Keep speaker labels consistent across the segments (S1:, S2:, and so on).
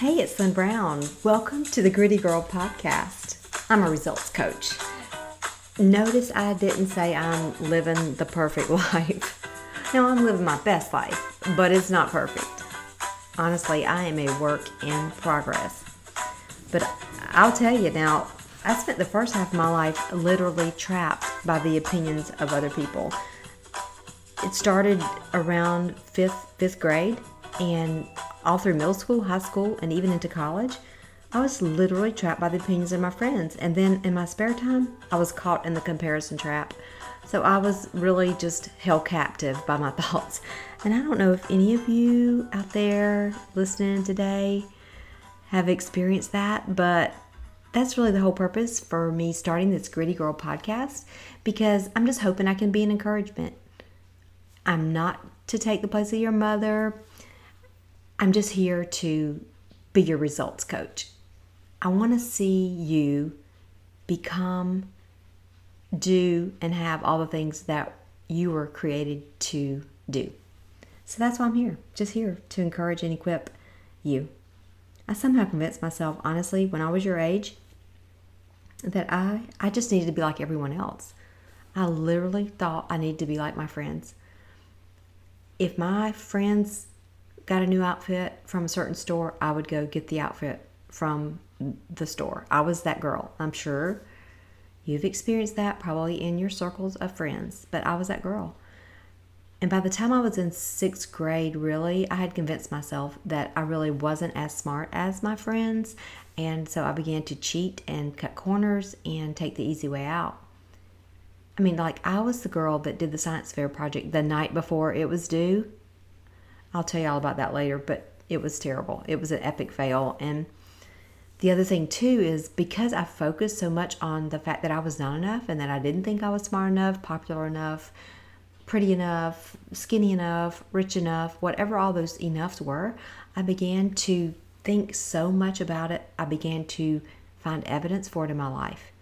S1: Hey, it's Lynn Brown. Welcome to the Gritty Girl podcast. I'm a results coach. Notice I didn't say I'm living the perfect life. No, I'm living my best life, but it's not perfect. Honestly, I am a work in progress. But I'll tell you now, I spent the first half of my life literally trapped by the opinions of other people. It started around fifth fifth grade, and all through middle school, high school, and even into college, I was literally trapped by the opinions of my friends. And then in my spare time, I was caught in the comparison trap. So I was really just held captive by my thoughts. And I don't know if any of you out there listening today have experienced that, but that's really the whole purpose for me starting this Gritty Girl podcast because I'm just hoping I can be an encouragement. I'm not to take the place of your mother. I'm just here to be your results coach. I want to see you become, do, and have all the things that you were created to do. So that's why I'm here, just here to encourage and equip you. I somehow convinced myself, honestly, when I was your age, that I, I just needed to be like everyone else. I literally thought I needed to be like my friends. If my friends got a new outfit from a certain store, I would go get the outfit from the store. I was that girl. I'm sure you've experienced that probably in your circles of friends, but I was that girl. And by the time I was in sixth grade, really, I had convinced myself that I really wasn't as smart as my friends. And so I began to cheat and cut corners and take the easy way out. I mean, like, I was the girl that did the science fair project the night before it was due I'll tell you all about that later, but it was terrible. It was an epic fail. And the other thing, too, is because I focused so much on the fact that I was not enough and that I didn't think I was smart enough, popular enough, pretty enough, skinny enough, rich enough, whatever all those enoughs were, I began to think so much about it. I began to find evidence for it in my life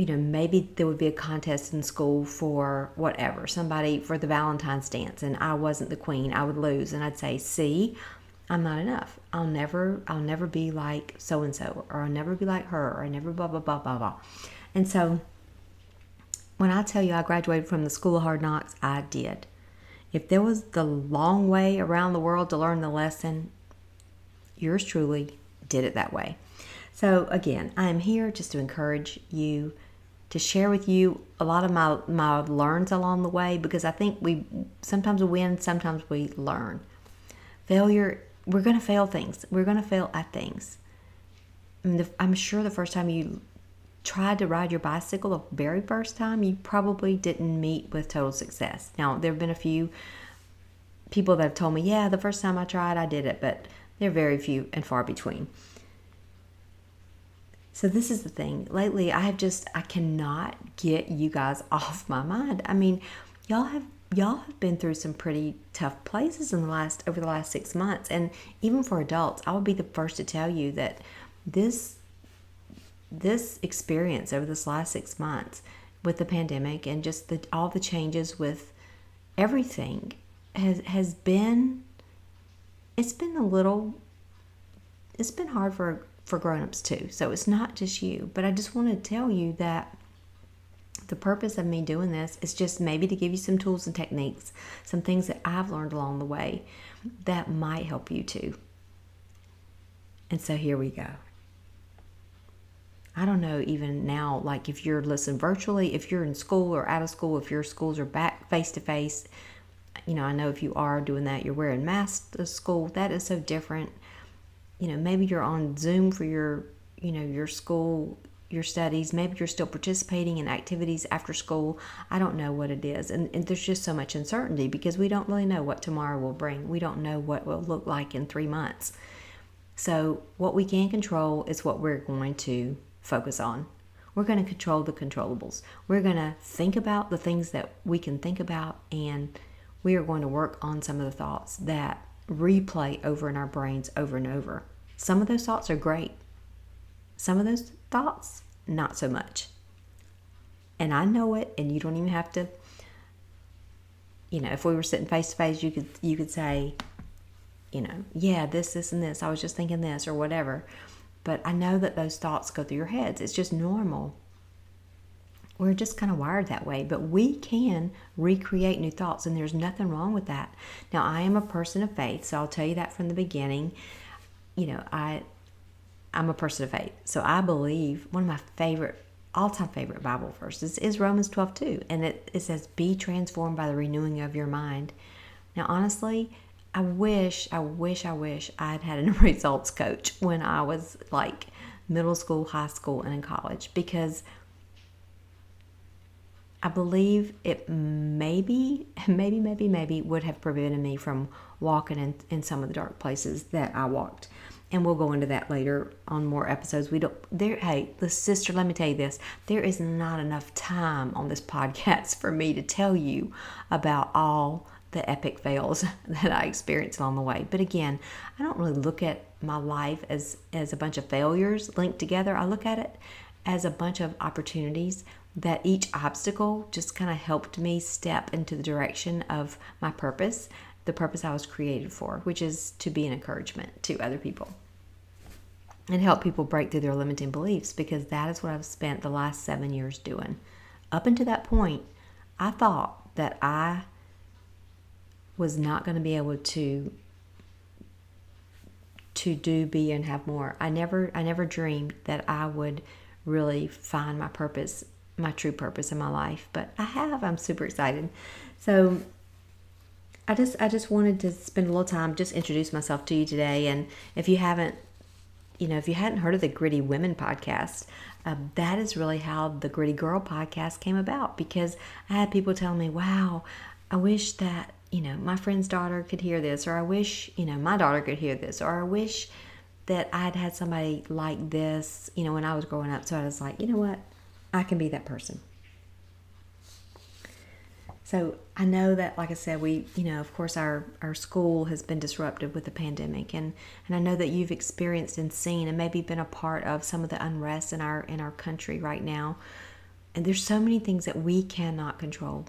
S1: you know, maybe there would be a contest in school for whatever, somebody for the Valentine's dance, and I wasn't the queen, I would lose, and I'd say, "See, I'm not enough. I'll never, I'll never be like so and so, or I'll never be like her, or I never blah blah blah blah blah." And so, when I tell you I graduated from the School of Hard Knocks, I did. If there was the long way around the world to learn the lesson, yours truly did it that way. So again, I am here just to encourage you to share with you a lot of my my learns along the way because I think we sometimes we win, sometimes we learn. Failure, we're going to fail things. We're going to fail at things. I'm sure the first time you tried to ride your bicycle, the very first time, you probably didn't meet with total success. Now, there have been a few people that have told me, yeah, the first time I tried, I did it, but they're very few and far between. So this is the thing. Lately, I have just I cannot get you guys off my mind. I mean, y'all have y'all have been through some pretty tough places in the last over the last 6 months and even for adults, I would be the first to tell you that this this experience over this last 6 months with the pandemic and just the all the changes with everything has has been it's been a little it's been hard for for grown-ups too. So it's not just you, but I just want to tell you that the purpose of me doing this is just maybe to give you some tools and techniques, some things that I've learned along the way that might help you too. And so here we go. I don't know even now, like if you're listening virtually, if you're in school or out of school, if your schools are back face to face, you know, I know if you are doing that, you're wearing masks to school. That is so different you know maybe you're on zoom for your you know your school your studies maybe you're still participating in activities after school. I don't know what it is. And, and, there's just so much uncertainty because we don't really know what tomorrow will bring. We don't know what will look like in three months. So what we can control is what we're going to focus on. We're going to control the controllables. We're going to think about the things that we can think about and we are going to work on some of the thoughts that replay over in our brains over and over. Some of those thoughts are great, some of those thoughts, not so much. And I know it, and you don't even have to. You know, if we were sitting face to face, you could you could say, you know, yeah, this, this, and this. I was just thinking this or whatever. But I know that those thoughts go through your heads. It's just normal. We're just kind of wired that way, but we can recreate new thoughts, and there's nothing wrong with that. Now, I am a person of faith, so I'll tell you that from the beginning. You know, I I'm a person of faith, so I believe one of my favorite all-time favorite Bible verses is Romans 12 2, and it, it says, "Be transformed by the renewing of your mind." Now, honestly, I wish, I wish, I wish I had had a results coach when I was like middle school, high school, and in college because I believe it maybe, maybe, maybe, maybe would have prevented me from walking in, in some of the dark places that I walked. And we'll go into that later on more episodes. We don't there hey, the sister, let me tell you this. There is not enough time on this podcast for me to tell you about all the epic fails that I experienced along the way. But again, I don't really look at my life as as a bunch of failures linked together. I look at it as a bunch of opportunities that each obstacle just kind of helped me step into the direction of my purpose, the purpose I was created for, which is to be an encouragement to other people and help people break through their limiting beliefs because that is what I've spent the last seven years doing. Up until that point, I thought that I was not going to be able to to do be and have more. I never i never dreamed that i would really find my purpose my true purpose in my life but i have. I'm super excited. So i just i just wanted to spend a little time just introduce myself to you today and if you haven't you know if you hadn't heard of the gritty women podcast uh, that is really how the gritty girl podcast came about because i had people tell me wow i wish that you know, my friend's daughter could hear this, or I wish, you know, my daughter could hear this, or I wish that I'd had somebody like this, you know, when I was growing up. So I was like, you know what? I can be that person. So I know that, like I said, we, you know, of course, our, our school has been disrupted with the pandemic, and, and I know that you've experienced and seen and maybe been a part of some of the unrest in our in our country right now. And there's so many things that we cannot control.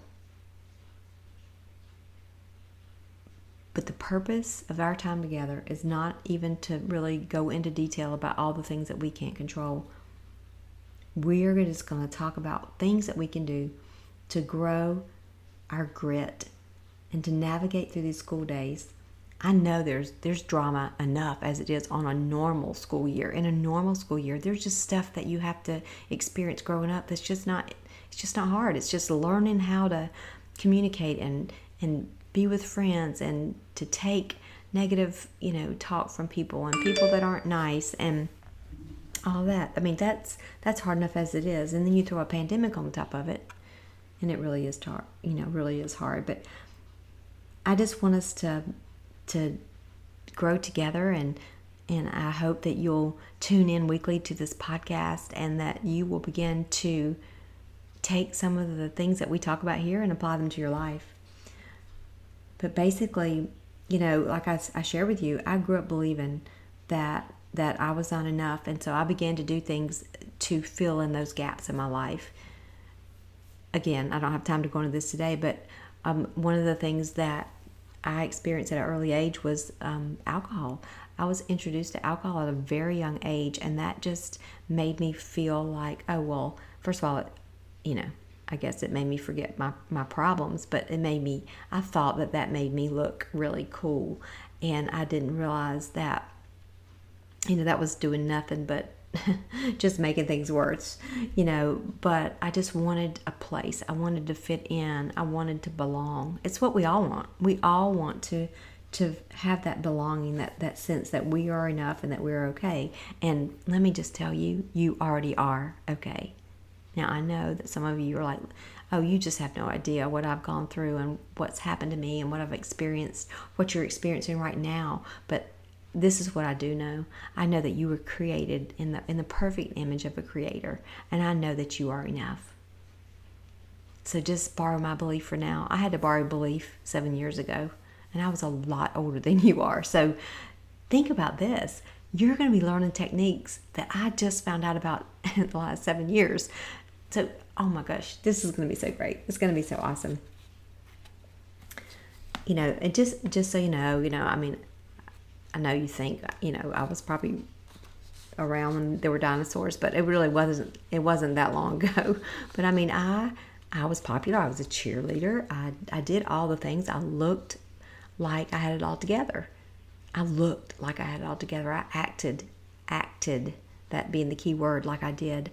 S1: But the purpose of our time together is not even to really go into detail about all the things that we can't control. We're just going to talk about things that we can do to grow our grit and to navigate through these school days. I know there's there's drama enough as it is on a normal school year. In a normal school year, there's just stuff that you have to experience growing up that's just not it's just not hard. It's just learning how to communicate and and be with friends and to take negative, you know, talk from people and people that aren't nice and all that. I mean, that's that's hard enough as it is, and then you throw a pandemic on top of it, and it really is hard. You know, really is hard. But I just want us to to grow together, and and I hope that you'll tune in weekly to this podcast, and that you will begin to take some of the things that we talk about here and apply them to your life. But basically, you know, like I, I share with you, I grew up believing that that I was not enough, and so I began to do things to fill in those gaps in my life. Again, I don't have time to go into this today, but um, one of the things that I experienced at an early age was um, alcohol. I was introduced to alcohol at a very young age, and that just made me feel like, oh, well, first of all, you know, I guess it made me forget my, my problems, but it made me, I thought that that made me look really cool. And I didn't realize that, you know, that was doing nothing but just making things worse, you know. But I just wanted a place. I wanted to fit in. I wanted to belong. It's what we all want. We all want to to have that belonging, that, that sense that we are enough and that we're okay. And let me just tell you, you already are okay. Now, I know that some of you are like, oh, you just have no idea what I've gone through and what's happened to me and what I've experienced, what you're experiencing right now. But this is what I do know. I know that you were created in the in the perfect image of a creator, and I know that you are enough. So just borrow my belief for now. I had to borrow belief seven years ago, and I was a lot older than you are. So think about this. You're going to be learning techniques that I just found out about in the last seven years so, oh my gosh, this is going to be so great. It's going to be so awesome. You know, and just just so you know, you know, I mean, I know you think, you know, I was probably around when there were dinosaurs, but it really wasn't. It wasn't that long ago. But I mean, I I was popular. I was a cheerleader. I I did all the things. I looked like I had it all together. I looked like I had it all together. I acted, acted. That being the key word, like I did.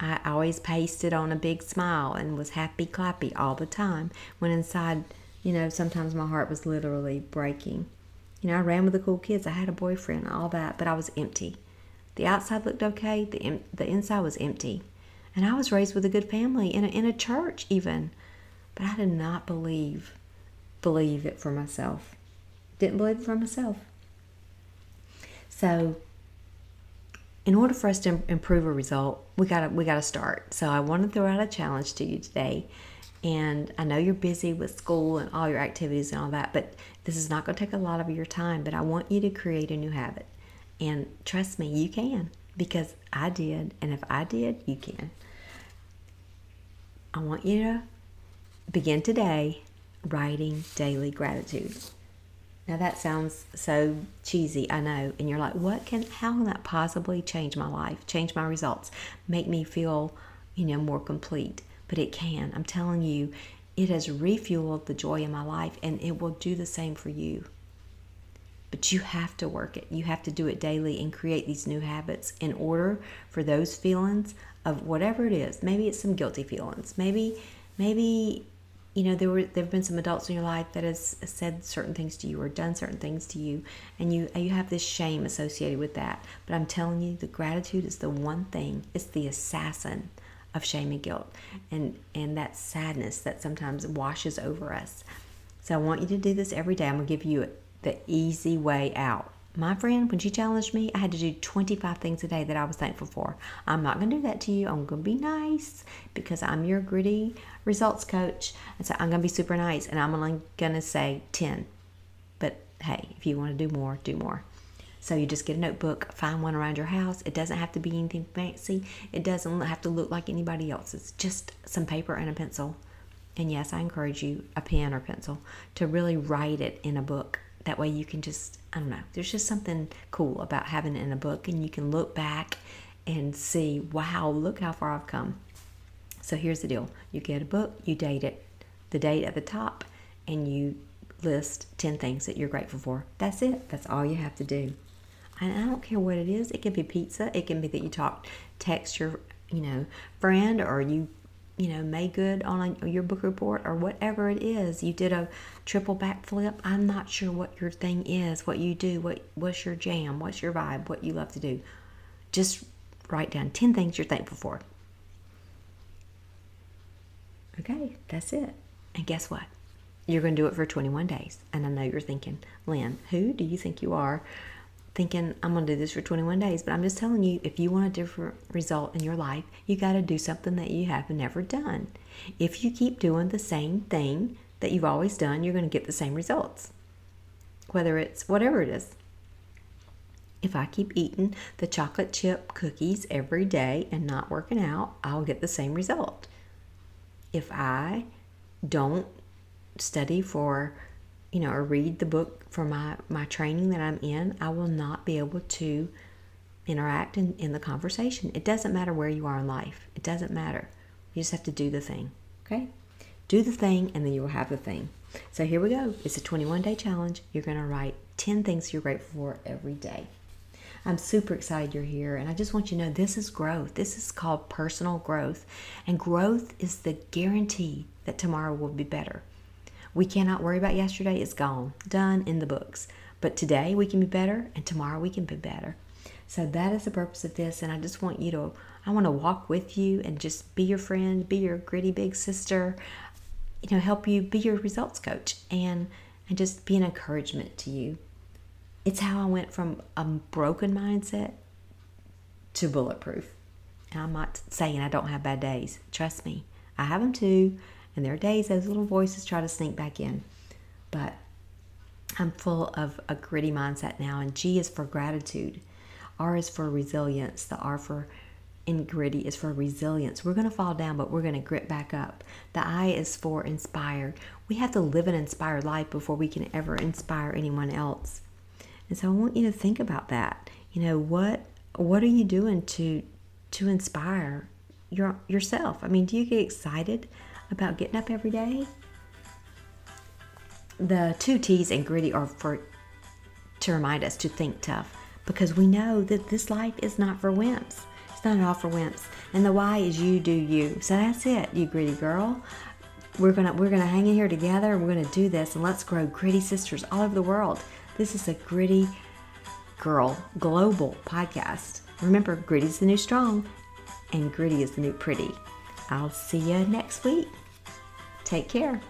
S1: I always pasted on a big smile and was happy clappy all the time. When inside, you know, sometimes my heart was literally breaking. You know, I ran with the cool kids. I had a boyfriend, all that, but I was empty. The outside looked okay, the, the inside was empty. And I was raised with a good family in a, in a church, even. But I did not believe, believe it for myself. Didn't believe it for myself. So, in order for us to improve a result, we gotta we gotta start. So, I want to throw out a challenge to you today. And I know you're busy with school and all your activities and all that, but this is not going to take a lot of your time. But I want you to create a new habit. And trust me, you can because I did. And if I did, you can. I want you to begin today writing daily gratitude. Now that sounds so cheesy, I know. And you're like, what can, how can that possibly change my life, change my results, make me feel, you know, more complete? But it can. I'm telling you, it has refueled the joy in my life and it will do the same for you. But you have to work it. You have to do it daily and create these new habits in order for those feelings of whatever it is. Maybe it's some guilty feelings. Maybe maybe you know there were there've been some adults in your life that has said certain things to you or done certain things to you and you you have this shame associated with that. But I'm telling you the gratitude is the one thing. It's the assassin of shame and guilt and and that sadness that sometimes washes over us. So I want you to do this every day. I'm going to give you the easy way out. My friend, when she challenged me, I had to do 25 things a day that I was thankful for. I'm not going to do that to you. I'm going to be nice because I'm your gritty results coach. And so I'm going to be super nice and I'm only going to say 10. But hey, if you want to do more, do more. So you just get a notebook, find one around your house. It doesn't have to be anything fancy. It doesn't have to look like anybody else's. Just some paper and a pencil. And yes, I encourage you, a pen or pencil, to really write it in a book that way you can just i don't know there's just something cool about having it in a book and you can look back and see wow look how far i've come so here's the deal you get a book you date it the date at the top and you list 10 things that you're grateful for that's it that's all you have to do and i don't care what it is it can be pizza it can be that you talk text your you know friend or you you know, made good on a, your book report or whatever it is. You did a triple backflip. I'm not sure what your thing is, what you do, what what's your jam, what's your vibe, what you love to do. Just write down 10 things you're thankful for. Okay, that's it. And guess what? You're going to do it for 21 days. And I know you're thinking, Lynn, who do you think you are thinking I'm going to do this for 21 days, but I'm just telling you if you want a different result in your life, you got to do something that you have never done. If you keep doing the same thing that you've always done, you're going to get the same results. Whether it's whatever it is. If I keep eating the chocolate chip cookies every day and not working out, I'll get the same result. If I don't study for you know, or read the book for my, my training that I'm in, I will not be able to interact in, in the conversation. It doesn't matter where you are in life. It doesn't matter. You just have to do the thing. Okay? Do the thing and then you will have the thing. So here we go. It's a 21 day challenge. You're going to write 10 things you're grateful for every day. I'm super excited you're here, and I just want you to know this is growth. This is called personal growth, and growth is the guarantee that tomorrow will be better. We cannot worry about yesterday, it's gone, done in the books. But today we can be better, and tomorrow we can be better. So that is the purpose of this, and I just want you to, I want to walk with you and just be your friend, be your gritty big sister, you know, help you be your results coach and and just be an encouragement to you. It's how I went from a broken mindset to bulletproof. And I'm not saying I don't have bad days. Trust me, I have them too. And there are days those little voices try to sneak back in. But I'm full of a gritty mindset now. And G is for gratitude. R is for resilience. The R for in gritty is for resilience. We're going to fall down, but we're going to grit back up. The I is for inspired. We have to live an inspired life before we can ever inspire anyone else. And so I want you to think about that. You know, what what are you doing to to inspire your yourself? I mean, do you get excited about getting up every day? The two T's and gritty are for to remind us to think tough because we know that this life is not for wimps. It's not at all for wimps. And the Y is you do you. So that's it, you gritty girl. We're gonna we're gonna hang in here together. We're gonna do this, and let's grow gritty sisters all over the world. This is a gritty girl global podcast. Remember, gritty is the new strong, and gritty is the new pretty. I'll see you next week. Take care.